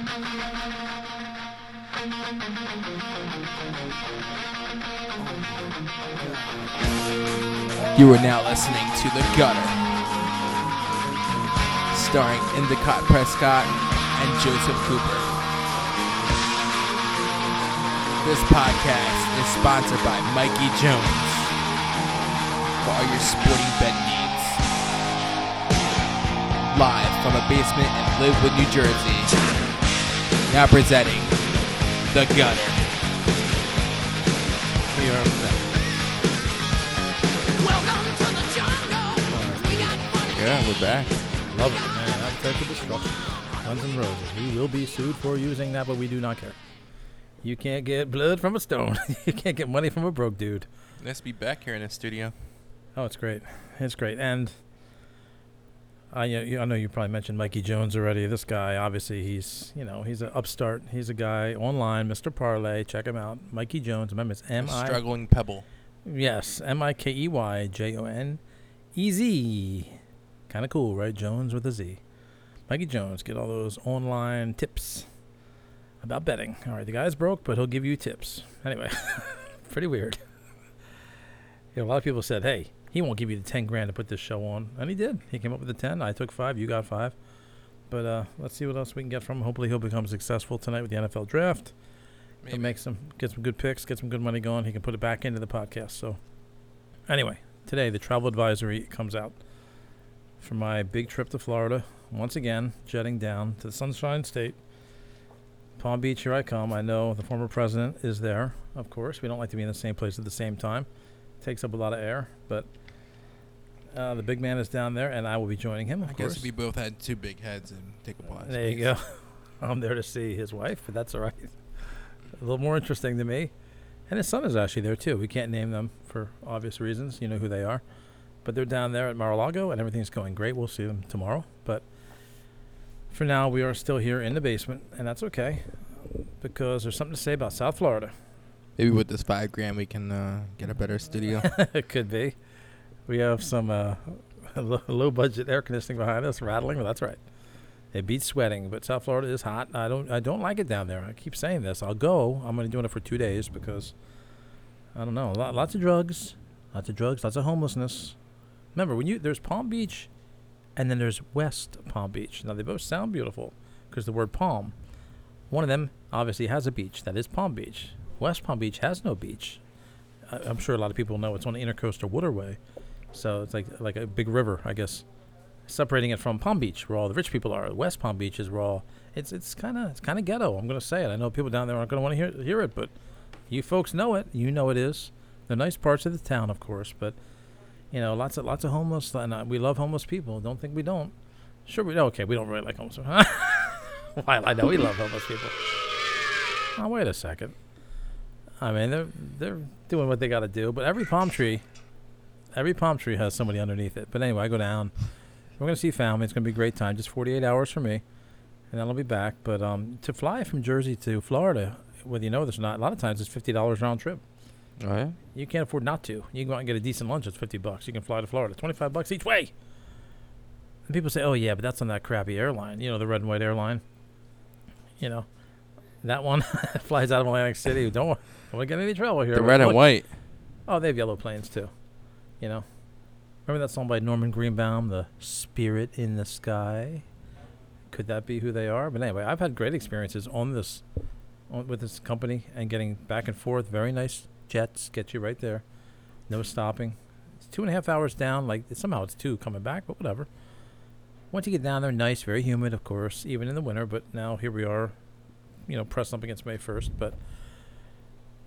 You are now listening to The Gutter, starring Endicott Prescott and Joseph Cooper. This podcast is sponsored by Mikey Jonez for all your sporting bet needs. Live from a basement in Linwood, New Jersey. Now presenting The Gutter. We are back. Yeah, we're back. Love it, man. I'm Appetite for destruction. Guns N' Roses. We will be sued for using that, but we do not care. You can't get blood from a stone. you can't get money from a broke dude. Nice to be back here in the studio. Oh, it's great. It's great. And I, I know you probably mentioned Mikey Jonez already. This guy, obviously, he's you know he's an upstart. He's a guy online, Mr. Parlay. Check him out, Mikey Jonez. Remember, it's M I Struggling Pebble. yes M I K E Y J O N E Z. Kind of cool, right? Jones with a Z. Mikey Jonez, get all those online tips about betting. All right, the guy's broke, but he'll give you tips. Anyway, pretty weird. You know, a lot of people said, "Hey, he won't give you the ten grand to put this show on," and he did. He came up with the ten. I took five. You got five. But uh, let's see what else we can get from him. Hopefully, he'll become successful tonight with the NFL draft. Maybe. He'll make some, get some good picks, get some good money going. He can put it back into the podcast. So, anyway, today the travel advisory comes out for my big trip to Florida. Once again, jetting down to the Sunshine State. Palm Beach, here I come. I know the former president is there, of course. We don't like to be in the same place at the same time. Takes up a lot of air, but uh, the big man is down there, and I will be joining him, of I course. guess we both had two big heads and take a pause. There you go. I'm there to see his wife, but that's all right. A little more interesting to me. And his son is actually there too. We can't name them for obvious reasons. You know who they are. But they're down there at Mar-a-Lago and everything's going great. We'll see them tomorrow. But for now, we are still here in the basement, and that's okay because there's something to say about South Florida. Maybe with this five grand, we can uh, get a better studio. it could be. We have some uh, low budget air conditioning behind us rattling, but that's right. It beats sweating, but South Florida is hot. I don't I don't like it down there. I keep saying this. I'll go. I'm only doing it for two days because I don't know. Lot, lots of drugs, lots of drugs, lots of homelessness. Remember when you there's Palm Beach, and then there's West Palm Beach. Now they both sound beautiful because the word palm. One of them obviously has a beach. That is Palm Beach. West Palm Beach has no beach. I, I'm sure a lot of people know it's on the Intercoastal Waterway, so it's like like a big river, I guess, separating it from Palm Beach, where all the rich people are. West Palm Beach is where all it's it's kind of it's kind of ghetto. I'm gonna say it. I know people down there aren't gonna want to hear hear it, but you folks know it. You know it is. The nice parts of the town, of course, but you know, lots of lots of homeless, and uh, we love homeless people. Don't think we don't. Sure, we okay. We don't really like homeless. I know we love homeless people. Oh, wait a second. I mean, they're they're doing what they got to do, but every palm tree, every palm tree has somebody underneath it. But anyway, I go down. We're gonna see family. It's gonna be a great time. Just 48 hours for me, and then I'll be back. But um, to fly from Jersey to Florida, whether you know this or not, a lot of times it's fifty dollars round trip. oh yeah. You can't afford not to. You can go out and get a decent lunch. It's fifty bucks. You can fly to Florida. Twenty five bucks each way. And people say, "Oh yeah, but that's on that crappy airline. You know, the red and white airline. You know, that one flies out of Atlantic City. Don't want, don't to get in any trouble here. The red and white. Oh, they have yellow planes too. You know, remember that song by Norman Greenbaum, "The Spirit in the Sky." Could that be who they are? But anyway, I've had great experiences on this, on, with this company, and getting back and forth. Very nice jets, get you right there. No stopping. It's two and a half hours down. Like somehow it's two coming back, but whatever. Once you get down there, nice, very humid, of course, even in the winter. But now here we are, you know, pressed up against May first. But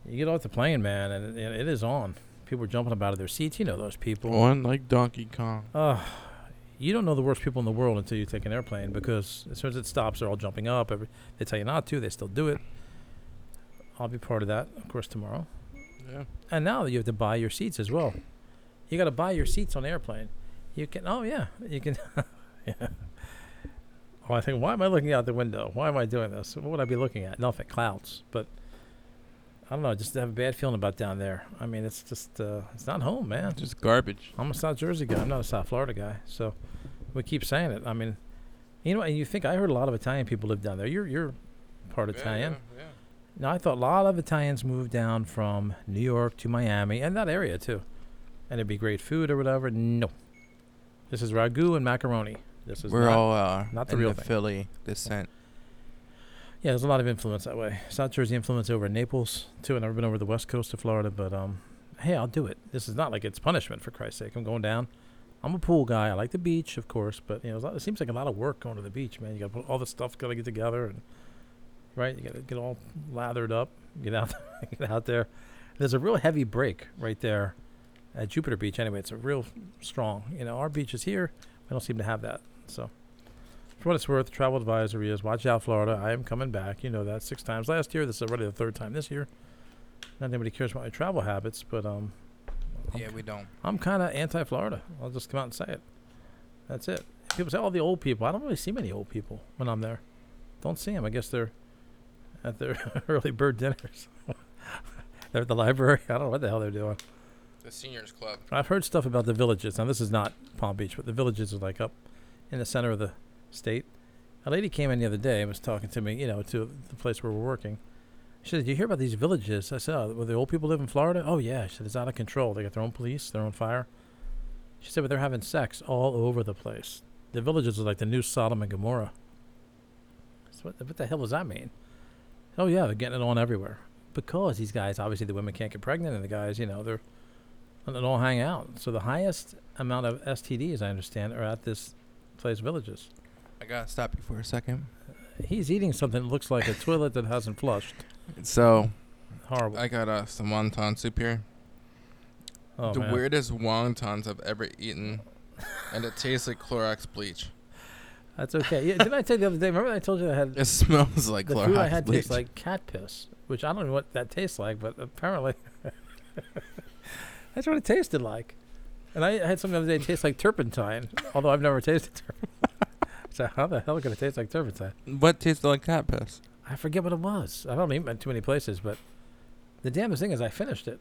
you get off the plane, man, and it, it is on. People are jumping up out of their seats. You know those people. One like Donkey Kong. Uh, you don't know the worst people in the world until you take an airplane because as soon as it stops, they're all jumping up. Every, they tell you not to, they still do it. I'll be part of that, of course, tomorrow. Yeah. And now you have to buy your seats as well. You got to buy your seats on airplane. You can. Oh yeah, you can. yeah. Oh, I think, why am I looking out the window? Why am I doing this? What would I be looking at? Nothing, clouds. But I don't know. Just have a bad feeling about down there. I mean, it's just, uh, it's not home, man. Just garbage. I'm a South Jersey guy. I'm not a South Florida guy. So we keep saying it. I mean, You know, and you think I heard a lot of Italian people live down there. You're you're part Yeah, Italian. Yeah, yeah. Now I thought a lot of Italians moved down from New York to Miami and that area too, and it'd be great food or whatever. No, this is ragu and macaroni. This is We're not, all uh, not the real the. Philly descent. yeah. There's a lot of influence that way. South Jersey influence over Naples too. I've never been over the west coast of Florida, but um, hey, I'll do it. This is not like it's punishment for Christ's sake. I'm going down. I'm a pool guy. I like the beach, of course, but you know, it's a lot- it seems like a lot of work going to the beach, man. You got to put all the stuff got to get together, and right, you got to get all lathered up, get out, get out there. There's a real heavy break right there at Jupiter Beach. Anyway, it's a real strong. You know, our beaches here, we don't seem to have that. So, for what it's worth, travel advisory is watch out, Florida. I am coming back. You know that six times last year. This is already the third time this year. Not anybody cares about my travel habits, but um, Yeah, we don't. I'm kind of anti-Florida. I'll just come out and say it. That's it. People say, "Oh, the old people." I don't really see many old people when I'm there. Don't see them. I guess they're at their early bird dinners. they're at the library. I don't know what the hell they're doing. The seniors club. I've heard stuff about the villages. Now, this is not Palm Beach, but the villages are like up in the center of the state. A lady came in the other day and was talking to me, you know, to the place where we're working. She said, "Did you hear about these villages?" I said, oh, "Where the old people live in Florida?" Oh yeah. She said, "It's out of control. They got their own police, their own fire." She said, "But they're having sex all over the place. The villages are like the new Sodom and Gomorrah." So what, what the hell does that mean? Oh yeah, they're getting it on everywhere because these guys, obviously, the women can't get pregnant, and the guys, you know, they're it all hang out. So the highest amount of STDs, I understand, are at this place, villages. I gotta stop you for a second. He's eating something that looks like a toilet that hasn't flushed. So Horrible. I got uh, some wonton soup here. oh, the man. weirdest wontons I've ever eaten, and it tastes like Clorox bleach. That's okay. Yeah, didn't I tell you the other day? Remember I told you I had It smells like the Clorox food I had bleach. tastes like cat piss, which I don't know what that tastes like, but apparently that's what it tasted like. And I had something the other day that tastes like turpentine, although I've never tasted turpentine. so how the hell could it taste like turpentine? what tasted like cat piss? I forget what it was. I don't eat it too many places, but the damnedest thing is I finished it.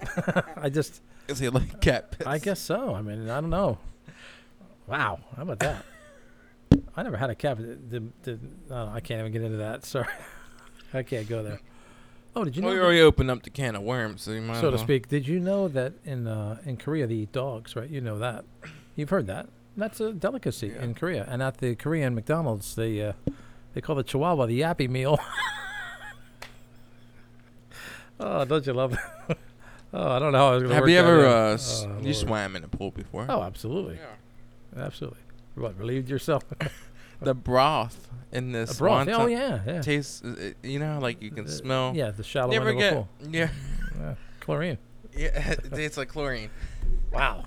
I just, Is it like cat piss? I guess so. I mean, I don't know. Wow, how about that? I never had a cat. but The, the, oh, I can't even get into that. Sorry, I can't go there. Oh, did you know? well, you already opened up the can of worms, so you might so to speak. Did you know that in uh, in Korea they eat dogs? Right? You know that. You've heard that. That's a delicacy Yeah. in Korea. And at the Korean McDonald's, they uh, they call the Chihuahua the Yappy meal. oh, don't you love it? oh, I don't know how I was Have you ever uh, s- Oh, you swam in a pool before? Oh, absolutely, yeah. absolutely. What relieved yourself? The broth in this a broth. Oh yeah, yeah. tastes. uh, You know, like you can Uh, smell. Yeah, the shallow You end ever of a get? pool. Yeah, Yeah, chlorine. yeah. It tastes like chlorine. Wow.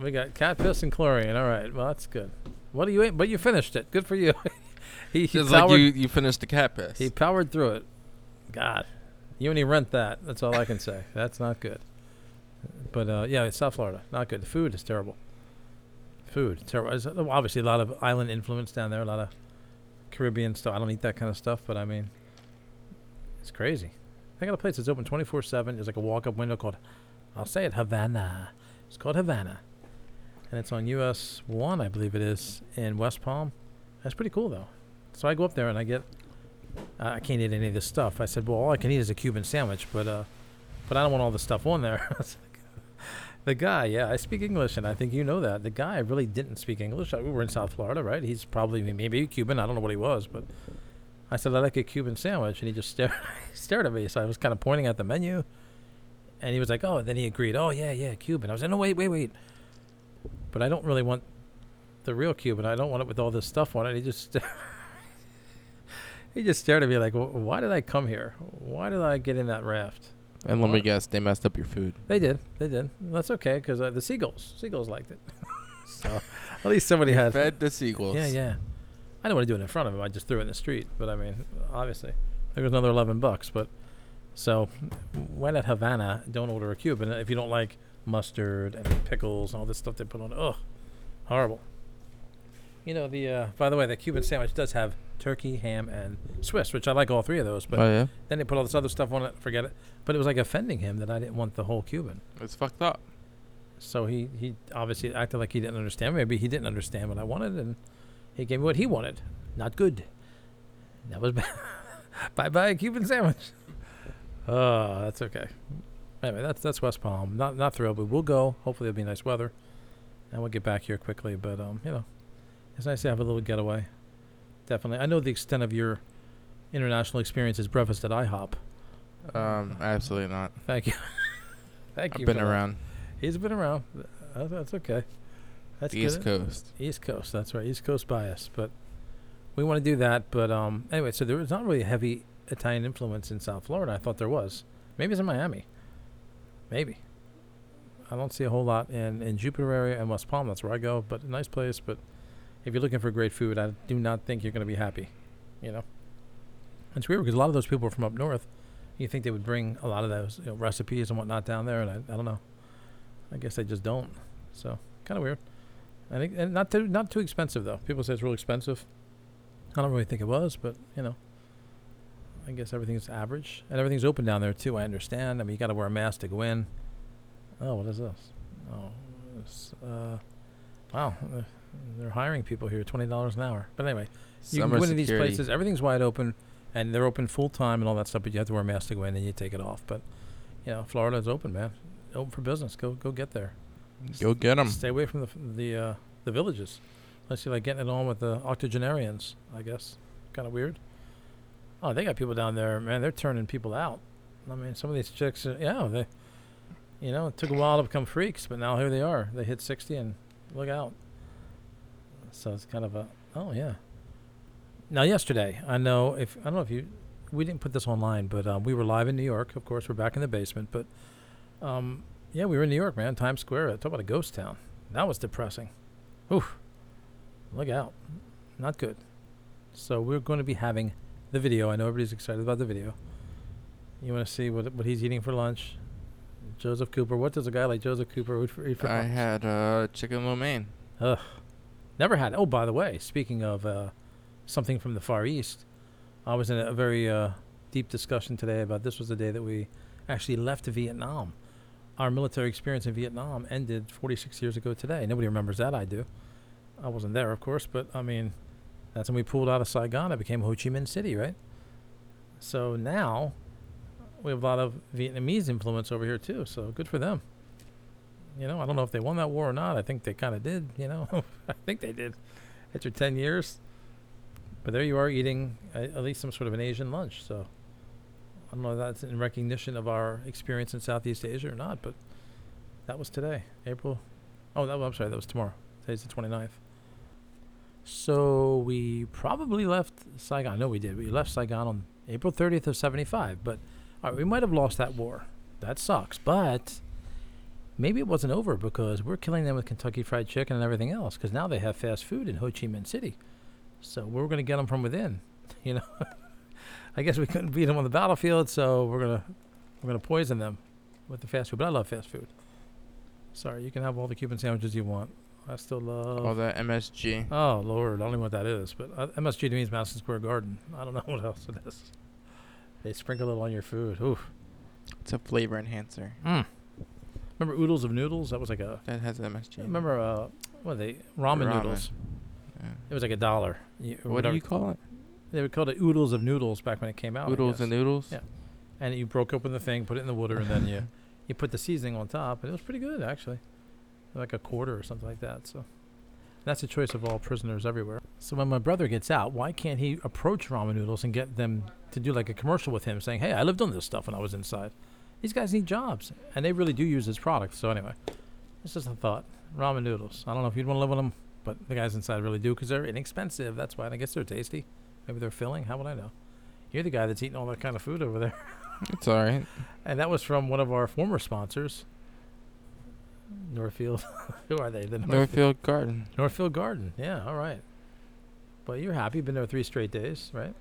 We got cat piss and chlorine. All right. Well, that's good. What do you eat? But you finished it. Good for you. he, he powered, like you, you finished the cat piss. he powered through it. God, you only rent that. That's all I can say. That's not good. But uh, yeah, it's South Florida. Not good. The food is terrible. Food obviously, a lot of island influence down there. A lot of Caribbean stuff. I don't eat that kind of stuff, but I mean, it's crazy. I got a place that's open 24 7. There's like a walk up window called, I'll say it, Havana. It's called Havana. And it's on US 1, I believe it is, in West Palm. That's pretty cool, though. So I go up there and I get, uh, I can't eat any of this stuff. I said, well, all I can eat is a Cuban sandwich, but, uh, but I don't want all the stuff on there. The guy, yeah, I speak English, and I think you know that. The guy really didn't speak English. Uh, We were in South Florida, right? He's probably maybe Cuban. I don't know what he was, but I said I like a Cuban sandwich, and he just stared stared at me. So I was kind of pointing at the menu, and he was like, "Oh," and then he agreed. "Oh yeah, yeah, Cuban." I was like, "No, wait, wait, wait." But I don't really want the real Cuban. I don't want it with all this stuff on it. He just he just stared at me like, "Wh- "Why did I come here? Why did I get in that raft?" And let me guess, they messed up your food. They did. They did. That's okay because uh, the seagulls, seagulls liked it. so at least somebody had. Fed the seagulls. Yeah, yeah. I didn't want to do it in front of him. I just threw it in the street. But I mean, obviously, there was another eleven bucks. But so when at Havana, don't order a Cuban if you don't like mustard and pickles and all this stuff they put on. it. Ugh, horrible. You know the. Uh, by the way, the Cuban sandwich does have turkey, ham, and Swiss, which I like all three of those. But oh yeah, then they put all this other stuff on it. Forget it. But it was like offending him that I didn't want the whole Cuban. it's fucked up. So he, he obviously acted like he didn't understand. Maybe he didn't understand what I wanted, and He gave me what he wanted. Not good. That was bad. bye bye Cuban sandwich. Oh, that's okay. Anyway, that's that's West Palm. Not not thrilled, but we'll go. Hopefully, it'll be nice weather, and we'll get back here quickly. But um, you know, it's nice to have a little getaway. Definitely. I know the extent of your international experience is breakfast at IHOP. Um, absolutely not. Thank you. Thank you. I've been for that. around He's been around. Uh, That's okay. That's the good. East Coast. East Coast. That's right. East Coast bias, but we want to do that. But um, anyway, so there was not really a heavy Italian influence in South Florida. I thought there was. Maybe it's in Miami. Maybe. I don't see a whole lot in in Jupiter area and West Palm. That's where I go. But nice place. But if you're looking for great food, I do not think you're going to be happy. You know. It's weird because a lot of those people are from up north. You think they would bring a lot of those you know, recipes and whatnot down there, and I, I don't know. I guess they just don't. So kind of weird. I think, and not too not too expensive though. People say it's real expensive. I don't really think it was, but you know, I guess everything's average and everything's open down there too. I understand. I mean, you got to wear a mask to go in. Oh, what is this? Oh, this, uh, wow, uh, they're hiring people here, twenty dollars an hour. But anyway, you Summer can go into these security. places. Everything's wide open, and they're open full time and all that stuff. But you have to wear a mask to go in, and you take it off. But you know, Florida's open, man. Open for business. Go go get there. Go get them. Stay away from the the uh, the villages, unless you're like getting it on with the octogenarians. I guess kind of weird. Oh, they got people down there, man. They're turning people out. I mean, some of these chicks, are, yeah, they, you know, it took a while to become freaks, but now here they are. They hit sixty and look out. So it's kind of a oh yeah. Now yesterday, I know if I don't know if you, we didn't put this online, but um, we were live in New York. Of course, we're back in the basement, but um, yeah, we were in New York, man. Times Square. Talk about a ghost town. That was depressing. Oof. Look out. Not good. So we're going to be having the video. I know everybody's excited about the video. You want to see what what he's eating for lunch? Joseph Cooper. What does a guy like Joseph Cooper eat for, eat for I lunch? had uh, chicken lo mein. Ugh. Never had. Oh, by the way, speaking of uh, something from the Far East, I was in a very uh, deep discussion today about this was the day that we actually left Vietnam. Our military experience in Vietnam ended 46 years ago today. Nobody remembers that. I do. I wasn't there, of course, but I mean, that's when we pulled out of Saigon. It became Ho Chi Minh City, right? So now we have a lot of Vietnamese influence over here too. So good for them. You know, I don't know if they won that war or not. I think they kind of did. You know, I think they did after 10 years. But there you are eating a, at least some sort of an Asian lunch. So I don't know if that's in recognition of our experience in Southeast Asia or not, but that was today, April. Oh, that, I'm sorry, that was tomorrow. Today's the 29th. So we probably left Saigon. No, we did. We left Saigon on April 30th of 75. But all right, we might have lost that war. That sucks. But maybe it wasn't over because we're killing them with Kentucky Fried Chicken and everything else because now they have fast food in Ho Chi Minh City. So we're going to get them from within. You know, I guess we couldn't beat them on the battlefield, so we're gonna we're gonna poison them with the fast food. But I love fast food. Sorry, you can have all the Cuban sandwiches you want. I still love. All the MSG. Oh Lord, I don't know what that is, but uh, MSG to me is Madison Square Garden. I don't know what else it is. They sprinkle it on your food. Oof. It's a flavor enhancer. Mm. Remember oodles of noodles? That was like a. That has MSG. in it. Remember uh, what are they ramen, Ramen. noodles? Yeah. It was like a dollar. You- or What do whatever. you call it? They were called it oodles of noodles back when it came out. I Oodles guess. and noodles. Yeah. and you broke open the thing, put it in the water, and then you you put the seasoning on top, and it was pretty good actually, like a quarter or something like that. So that's the choice of all prisoners everywhere. So when my brother gets out, why can't he approach ramen noodles and get them to do like a commercial with him, saying, "Hey, I lived on this stuff when I was inside." These guys need jobs, and they really do use this product. So anyway, it's just a thought. Ramen noodles. I don't know if you'd want to live on them, but the guys inside really do because they're inexpensive. That's why. And I guess they're tasty. Maybe they're filling. How would I know? You're the guy that's eating all that kind of food over there. It's all right. And that was from one of our former sponsors, Northfield. Who are they? The North- Northfield Garden. Northfield Garden. Yeah, all right. But you're happy. You've Been there three straight days, right?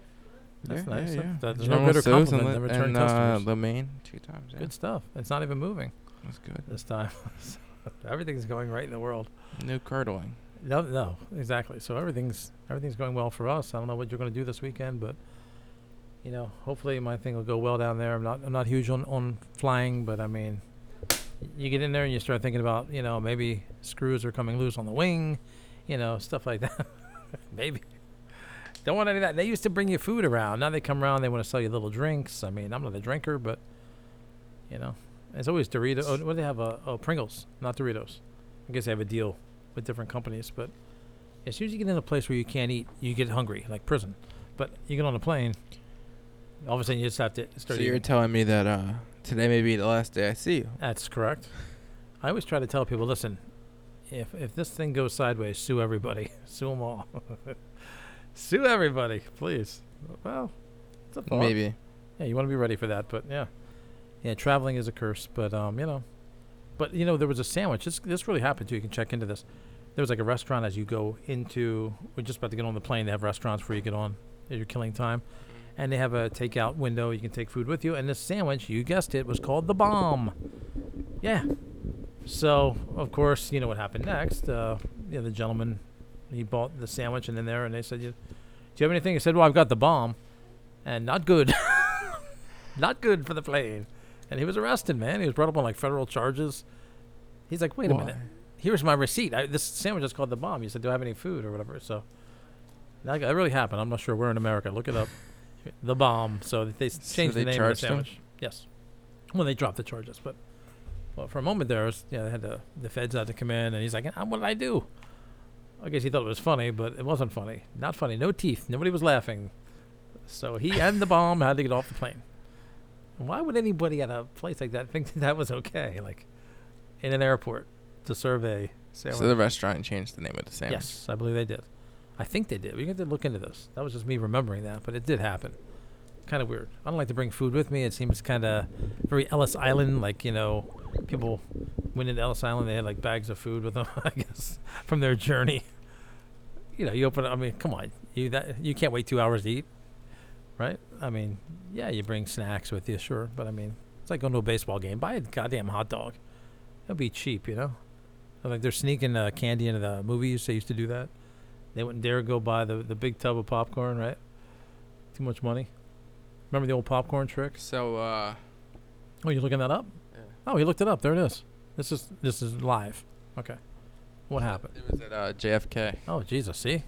That's yeah, nice. Yeah, yeah. that- there's no better compliment and, than return and, customers. Uh, lo mein two times. Yeah. Good stuff. It's not even moving That's good. this time. Everything's going right in the world. No curdling. No, no, exactly. So everything's everything's going well for us. I don't know what you're going to do this weekend, but you know, hopefully my thing will go well down there. I'm not I'm not huge on on flying, but I mean, you get in there and you start thinking about you know maybe screws are coming loose on the wing, you know, stuff like that. Maybe. Don't want any of that. They used to bring you food around. Now they come around. They want to sell you little drinks. I mean, I'm not a drinker, but you know, it's always Doritos. Oh, what do they have? Uh, oh, Pringles, not Doritos. I guess they have a deal with different companies, but as soon as you get in a place where you can't eat, you get hungry, like prison. But you get on a plane, all of a sudden you just have to start. So you're eating. telling me that uh, today may be the last day I see you. That's correct. I always try to tell people, listen, if if this thing goes sideways, sue everybody, sue them all, sue everybody, please. Well, it's a thought. Maybe. Yeah, you want to be ready for that, but yeah, yeah, traveling is a curse. But um, you know, but you know, there was a sandwich. This this really happened too. You can check into this. There was like a restaurant as you go into. We're just about to get on the plane. They have restaurants where you get on. You're killing time, and they have a takeout window. You can take food with you. And this sandwich, you guessed it, was called the bomb. Yeah. So of course, you know what happened next. Uh, yeah, the gentleman, he bought the sandwich and in there, and they said, "You, do you have anything?" He said, "Well, I've got the bomb." and not good. not good for the plane. And he was arrested, man. He was brought up on like federal charges. He's like, wait a minute. Here's my receipt. I, this sandwich is called the bomb. He said, do I have any food or whatever? So that, that really happened. I'm not sure. We're in America. Look it up. the bomb. So they s- So changed they the name of the charged him? sandwich. Yes. Well, they dropped the charges, but well, for a moment there, was, yeah, they had the the feds had to come in, and he's like, "Ah, "What did I do?" I guess he thought it was funny, but it wasn't funny. Not funny. No teeth. Nobody was laughing. So he and the bomb had to get off the plane. Why would anybody at a place like that think that, that was okay? Like in an airport to survey. sandwich? So the restaurant changed the name of the sandwich. yes, I believe they did. I think they did. We have to look into this. That was just me remembering that, but it did happen. Kind of weird. I don't like to bring food with me. It seems kind of very Ellis Island. Like you know, people went into Ellis Island. They had like bags of food with them. I guess from their journey. You know, you open. it- I mean, come on. You that you can't wait two hours to eat, right? I mean, yeah, you bring snacks with you, sure, but I mean, it's like going to a baseball game. Buy a goddamn hot dog. It'll be cheap, you know. Like they're sneaking uh, candy into the movies. They used to do that. They wouldn't dare go buy the the big tub of popcorn, right? Too much money. Remember the old popcorn trick? So uh, Oh, you looking that up? Oh, he looked it up. There it is. This is this is live. Okay. What happened? it was at uh, JFK Oh, Jesus. See?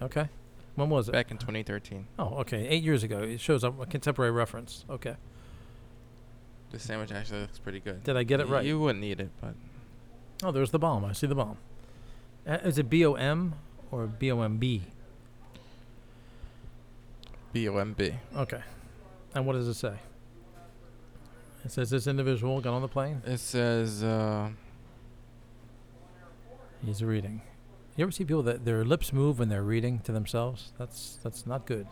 Okay. When was it? back in 2013. Oh, okay. Eight years ago. It shows up a contemporary reference. Okay. The sandwich actually looks pretty good. Did I get it right? You wouldn't eat it, but Oh, there's the bomb. I see the bomb. Uh, is it B O M or B O M B? B O M B. Okay. And what does it say? It says this individual got on the plane. It says uh, He's reading. You ever see people that their lips move when they're reading to themselves? That's that's not good.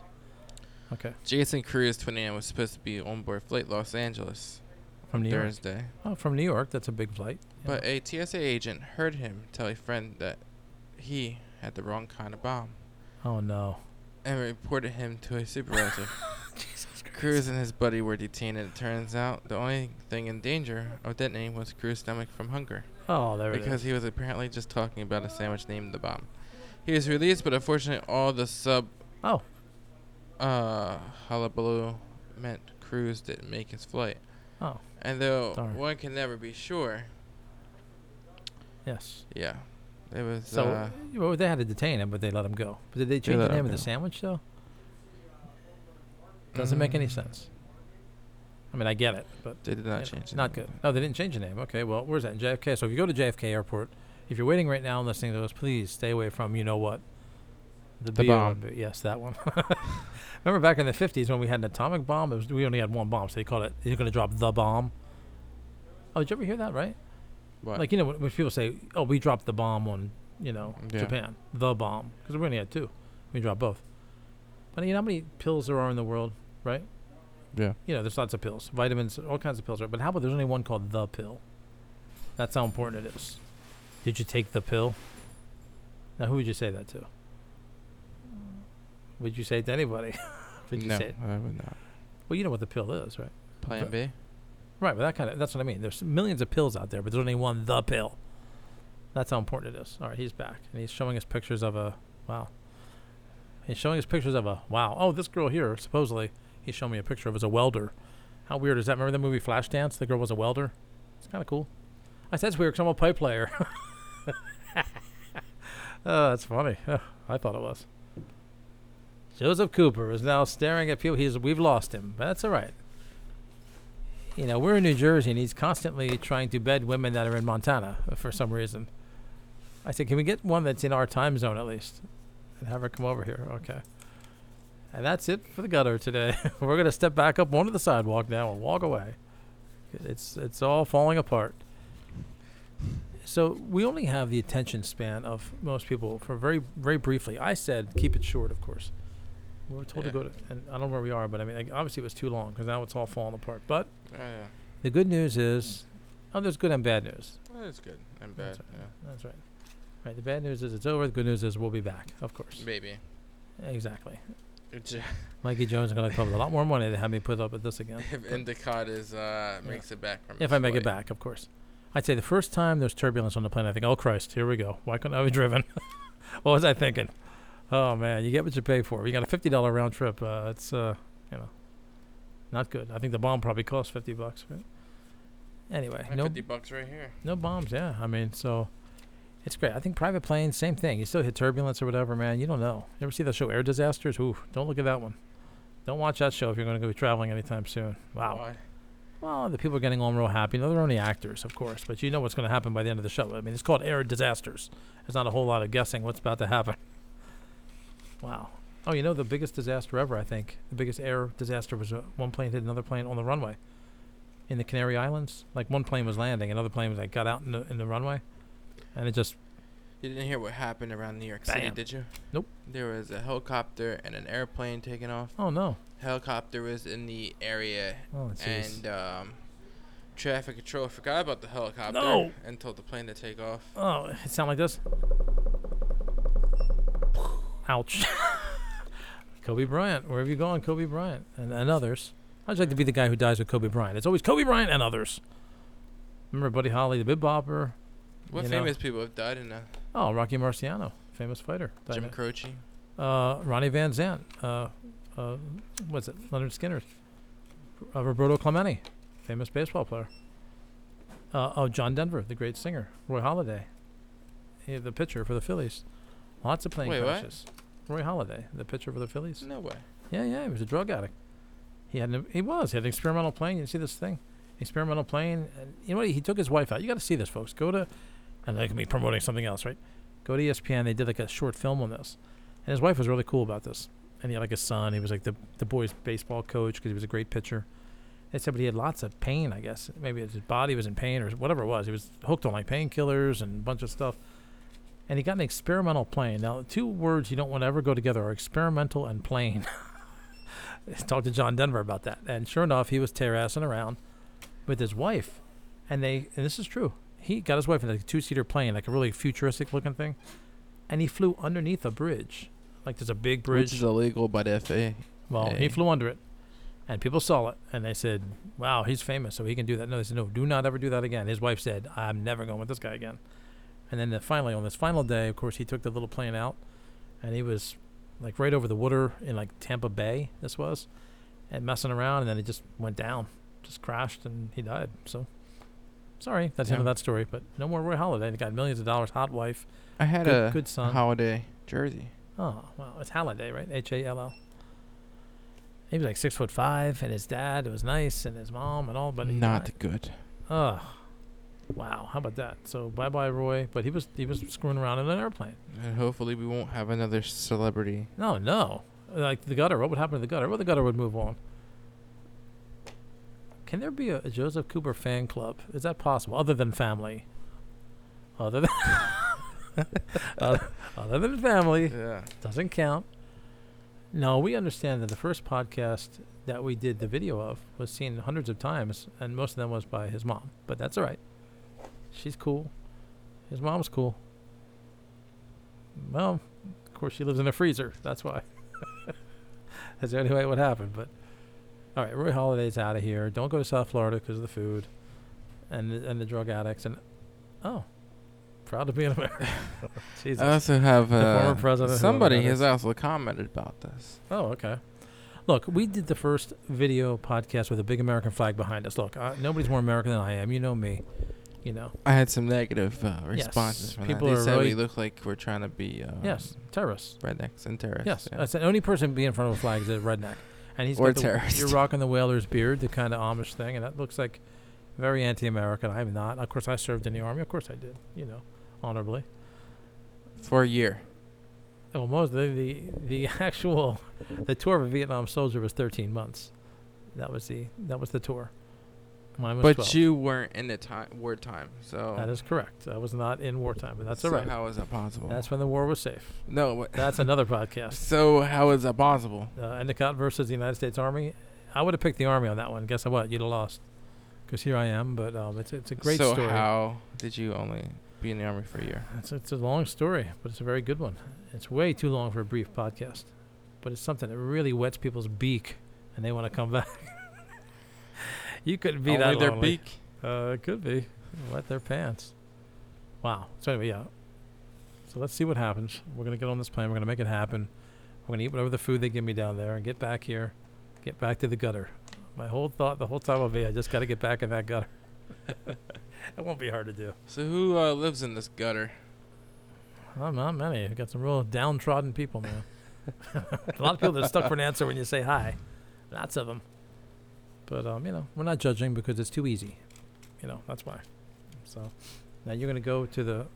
Okay. Jason Cruz, 29, was supposed to be on board flight Los Angeles From New York. Thursday, Oh, from New York. That's a big flight. But a TSA agent heard him tell a friend that he had the wrong kind of bomb oh no. and reported him to a supervisor. Cruz and his buddy were detained, and it turns out the only thing in danger of detonating was Cruz's stomach from hunger. Oh, there because he was apparently just talking about a sandwich named the bomb. He was released, but unfortunately, all the sub Oh, uh, hullabaloo meant Cruz didn't make his flight. oh, And though Darn. one can never be sure, yes. yeah, it was. So uh, well, they had to detain him, but they let him go. But did they change the him name of the go. sandwich though? Doesn't make any mm, sense. I mean, I get it, but They did not you know, change it. Not good. No, they didn't change the name. Okay, well, where's that in JFK? So if you go to JFK Airport, if you're waiting right now and listening to us, please stay away from you know what. The BO bomb. Yes, that one. Remember back in the 50s when we had an atomic bomb? It was, we only had one bomb, so they called it. You're going to drop the bomb. Oh, did you ever hear that? Right? What? Like you know when, when people say, "Oh, we dropped the bomb on you know Yeah. Japan," the bomb, because we only had two. We dropped both. But you know how many pills there are in the world, right? yeah. You know, there's lots of pills, vitamins, all kinds of pills. Right? But how about there's only one called the pill? That's how important it is. Did you take the pill? Now, who would you say that to? Would you say it to anybody? would you no, say it? I would not. Well, you know what the pill is, right? Plan B. Right, but that kind of that's what I mean. There's millions of pills out there, but there's only one the pill. That's how important it is. All right, he's back and he's showing us pictures of a wow. He's showing us pictures of a wow. Oh, this girl here, supposedly, he's showed me a picture of as a welder. How weird is that? Remember the movie Flashdance? The girl was a welder. It's kind of cool. I said it's weird because I'm a pipe player. oh, that's funny. I thought it was. Joseph Cooper is now staring at people. He's we've lost him, but that's all right. You know, we're in New Jersey, and he's constantly trying to bed women that are in Montana for some reason. I said, can we get one that's in our time zone at least, and have her come over here? Okay. And that's it for the gutter today. we're gonna step back up onto the sidewalk now and walk away. It's it's all falling apart. So we only have the attention span of most people for very very briefly. I said keep it short, of course. We were told Yeah. to go to, and I don't know where we are, but I mean, like, obviously it was too long because now it's all falling apart. But Oh, yeah. the good news is, oh, there's good and bad news. Well, that's good. And bad. That's right. Yeah. That's right. Right. The bad news is it's over. The good news is we'll be back, of course. Maybe. Exactly. Mikey Jonez is going to come with a lot more money to have me put up with this again. If Endicott is uh Yeah. makes it back from. If I make it back, of course. I'd say the first time there's turbulence on the plane, I think, oh Christ, here we go. Why couldn't I be driven? what was I thinking? Oh man, you get what you pay for. You got a fifty dollar round trip. Uh, it's uh, you know, not good. I think the bomb probably cost fifty bucks. Right? Anyway, no, Fifty bucks right here. no bombs. Yeah, I mean, so it's great. I think private planes, same thing. You still hit turbulence or whatever, man. You don't know. You ever see the show Air Disasters? Ooh, don't look at that one. Don't watch that show if you're going to go be traveling anytime soon. Wow. Why? Well, the people are getting home real happy. No, they're only actors, of course, but you know what's going to happen by the end of the show. I mean, it's called air disasters. There's not a whole lot of guessing what's about to happen. Wow. Oh, you know the biggest disaster ever? I think the biggest air disaster was uh, one plane hit another plane on the runway in the Canary Islands. Like one plane was landing, another plane was like got out in the in the runway, and it just You didn't hear what happened around New York City, did you? Nope. There was a helicopter and an airplane taking off. oh no. Helicopter was in the area, Oh, and um, traffic control forgot about the helicopter No. and told the plane to take off. Oh, it sound like this. Ouch. Kobe Bryant, where have you gone, Kobe Bryant, and, and others? I'd like to be the guy who dies with Kobe Bryant. It's always Kobe Bryant and others. Remember Buddy Holly, the Big Bopper? What You know. famous people have died in that? Oh, Rocky Marciano, famous fighter. Jim Croce. uh, Ronnie Van Zant. Uh, uh, what's it? Lynyrd Skynyrd. Uh, Roberto Clemente, famous baseball player. Uh, oh, John Denver, the great singer. Roy Halladay, he, the pitcher for the Phillies. Lots of plane Wait, what? crashes. Roy Halladay, the pitcher for the Phillies. No way. Yeah, yeah, he was a drug addict. He had an, he was he had an experimental plane. You see this thing, experimental plane. And you know what? He took his wife out. You got to see this, folks. Go to, and they can be promoting something else, right? Go to ESPN. They did like a short film on this, and his wife was really cool about this. And he had like a son. He was like the the boys' baseball coach because he was a great pitcher. They said, but he had lots of pain. I guess maybe his body was in pain or whatever it was. He was hooked on like painkillers and a bunch of stuff. And he got an experimental plane. Now, two words you don't want to ever go together are experimental and plane. Talked to John Denver about that, and sure enough, he was terrassing around with his wife, and they and this is true. He got his wife in like a two-seater plane, like a really futuristic-looking thing, and he flew underneath a bridge, like there's a big bridge. Which is illegal by the FAA. Well, he flew under it, and people saw it, and they said, "Wow, he's famous, so he can do that." No, they said, "No, do not ever do that again." His wife said, "I'm never going with this guy again." And then the, finally, on this final day, of course, he took the little plane out, and he was like right over the water in like Tampa Bay. This was, and messing around, and then it just went down, just crashed, and he died. So, sorry, that's the end of that story. But no more Roy Halladay. He got millions of dollars, hot wife. I had Good- a good son. Halladay jersey. Oh, well, it's Halladay, right? H A L L. He was like six foot five, and his dad was nice, and his mom, and all. But Not died. good. Ugh. Wow. How about that? So bye bye Roy. But he was he was screwing around in an airplane. And hopefully we won't have another celebrity. No, no. Like the gutter. What would happen to the gutter? Well, the gutter would move on. Can there be a, a Joseph Cooper fan club? Is that possible? Other than family. Other than other, other than family. Yeah. Doesn't count. No, we understand that the first podcast that we did the video of was seen hundreds of times, and most of them was by his mom. But that's all right. She's cool. His mom's cool. Well, of course, she lives in a freezer. That's why. that's the only way it would happen. But all right, Roy Halladay's out of here. Don't go to South Florida because of the food, and the, and the drug addicts. And oh, proud to be an American. Jesus. I also have uh, former president, Somebody has also commented about this. Oh, okay. Look, we did the first video podcast with a big American flag behind us. Look, uh, nobody's more American than I am. You know me. You know. I had some negative uh, Yes, responses from people that. They said really- we look like we're trying to be uh, yes, terrorists. rednecks and terrorists. Yes, yeah. that's the only person being in front of a flag is a redneck, and he's Or got the, terrorist. You're rocking the whaler's beard, the kind of Amish thing, and that looks like very anti-American. I'm not. Of course, I served in the army. Of course, I did. You know, honorably. for a year. Well, most the the, the actual the tour of a Vietnam soldier was 13 months. That was the that was the tour. Mine was But 12. you weren't in the time wartime, so That is correct. I was not in wartime, but that's so all right. How is that possible? That's when the war was safe. no. That's another podcast. so how is that possible? Uh, Endicott versus the United States Army. I would have picked the Army on that one. Guess what? You'd have lost. Because here I am. But um, it's it's a great so story. how did you only be in the army for a year? It's, it's a long story, but it's a very good one. It's way too long for a brief podcast, but it's something that really wets people's beak, and they want to come back. You couldn't be only that their lonely. beak. Uh, it could be. Wet their pants. Wow. So anyway, yeah. So let's see what happens. We're gonna get on this plane. We're gonna make it happen. We're gonna eat whatever the food they give me down there and get back here, get back to the gutter. My whole thought the whole time will be I just got to get back in that gutter. it won't be hard to do. So who uh, lives in this gutter? Well, not many. I've got some real downtrodden people, man. a lot of people that are stuck for an answer when you say hi. Lots of them. But um, you know, we're not judging because it's too easy. You know, that's why. So now you're gonna go to the.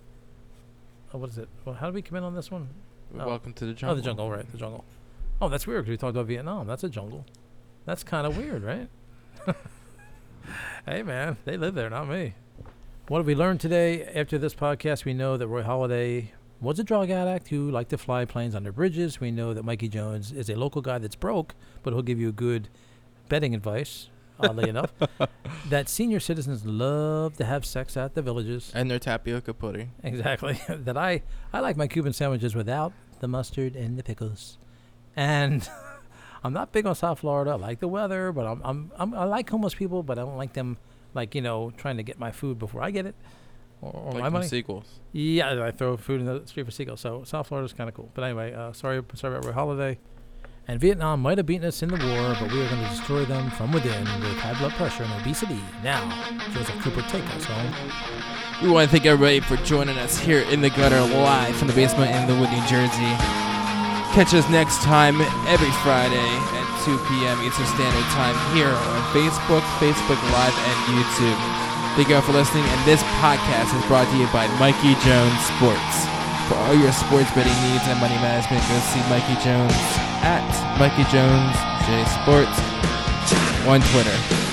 Oh, what is it? Well, how do we come in on this one? Oh. Welcome to the jungle. Oh, the jungle, right? The jungle. Oh, that's weird because we talked about Vietnam. That's a jungle. That's kind of weird, right? hey, man, they live there, not me. What have we learned today? After this podcast, we know that Roy Halladay was a drug addict who liked to fly planes under bridges. We know that Mikey Jonez is a local guy that's broke, but he'll give you a good betting advice. Oddly enough, that senior citizens love to have sex at the villages. And their tapioca pudding. Exactly. that I I like my Cuban sandwiches without the mustard and the pickles. And I'm not big on South Florida. I like the weather, but I'm, I'm I'm I like homeless people, but I don't like them like you know trying to get my food before I get it or, or like my money. sequels. Yeah, I throw food in the street for seagulls. So South Florida's kind of cool. But anyway, uh, sorry sorry about Roy Halladay. And Vietnam might have beaten us in the war, but we are going to destroy them from within with high blood pressure and obesity. Now, Joseph Cooper, take us home. We want to thank everybody for joining us here in the gutter live from the basement in Linwood, New Jersey. Catch us next time every Friday at 2 p.m. Eastern Standard Time here on Facebook, Facebook Live, and YouTube. Thank you all for listening, and this podcast is brought to you by Mikey Jonez Sports. For all your sports betting needs and money management, go see Mikey Jonez at Mikey Jonez J Sports on Twitter.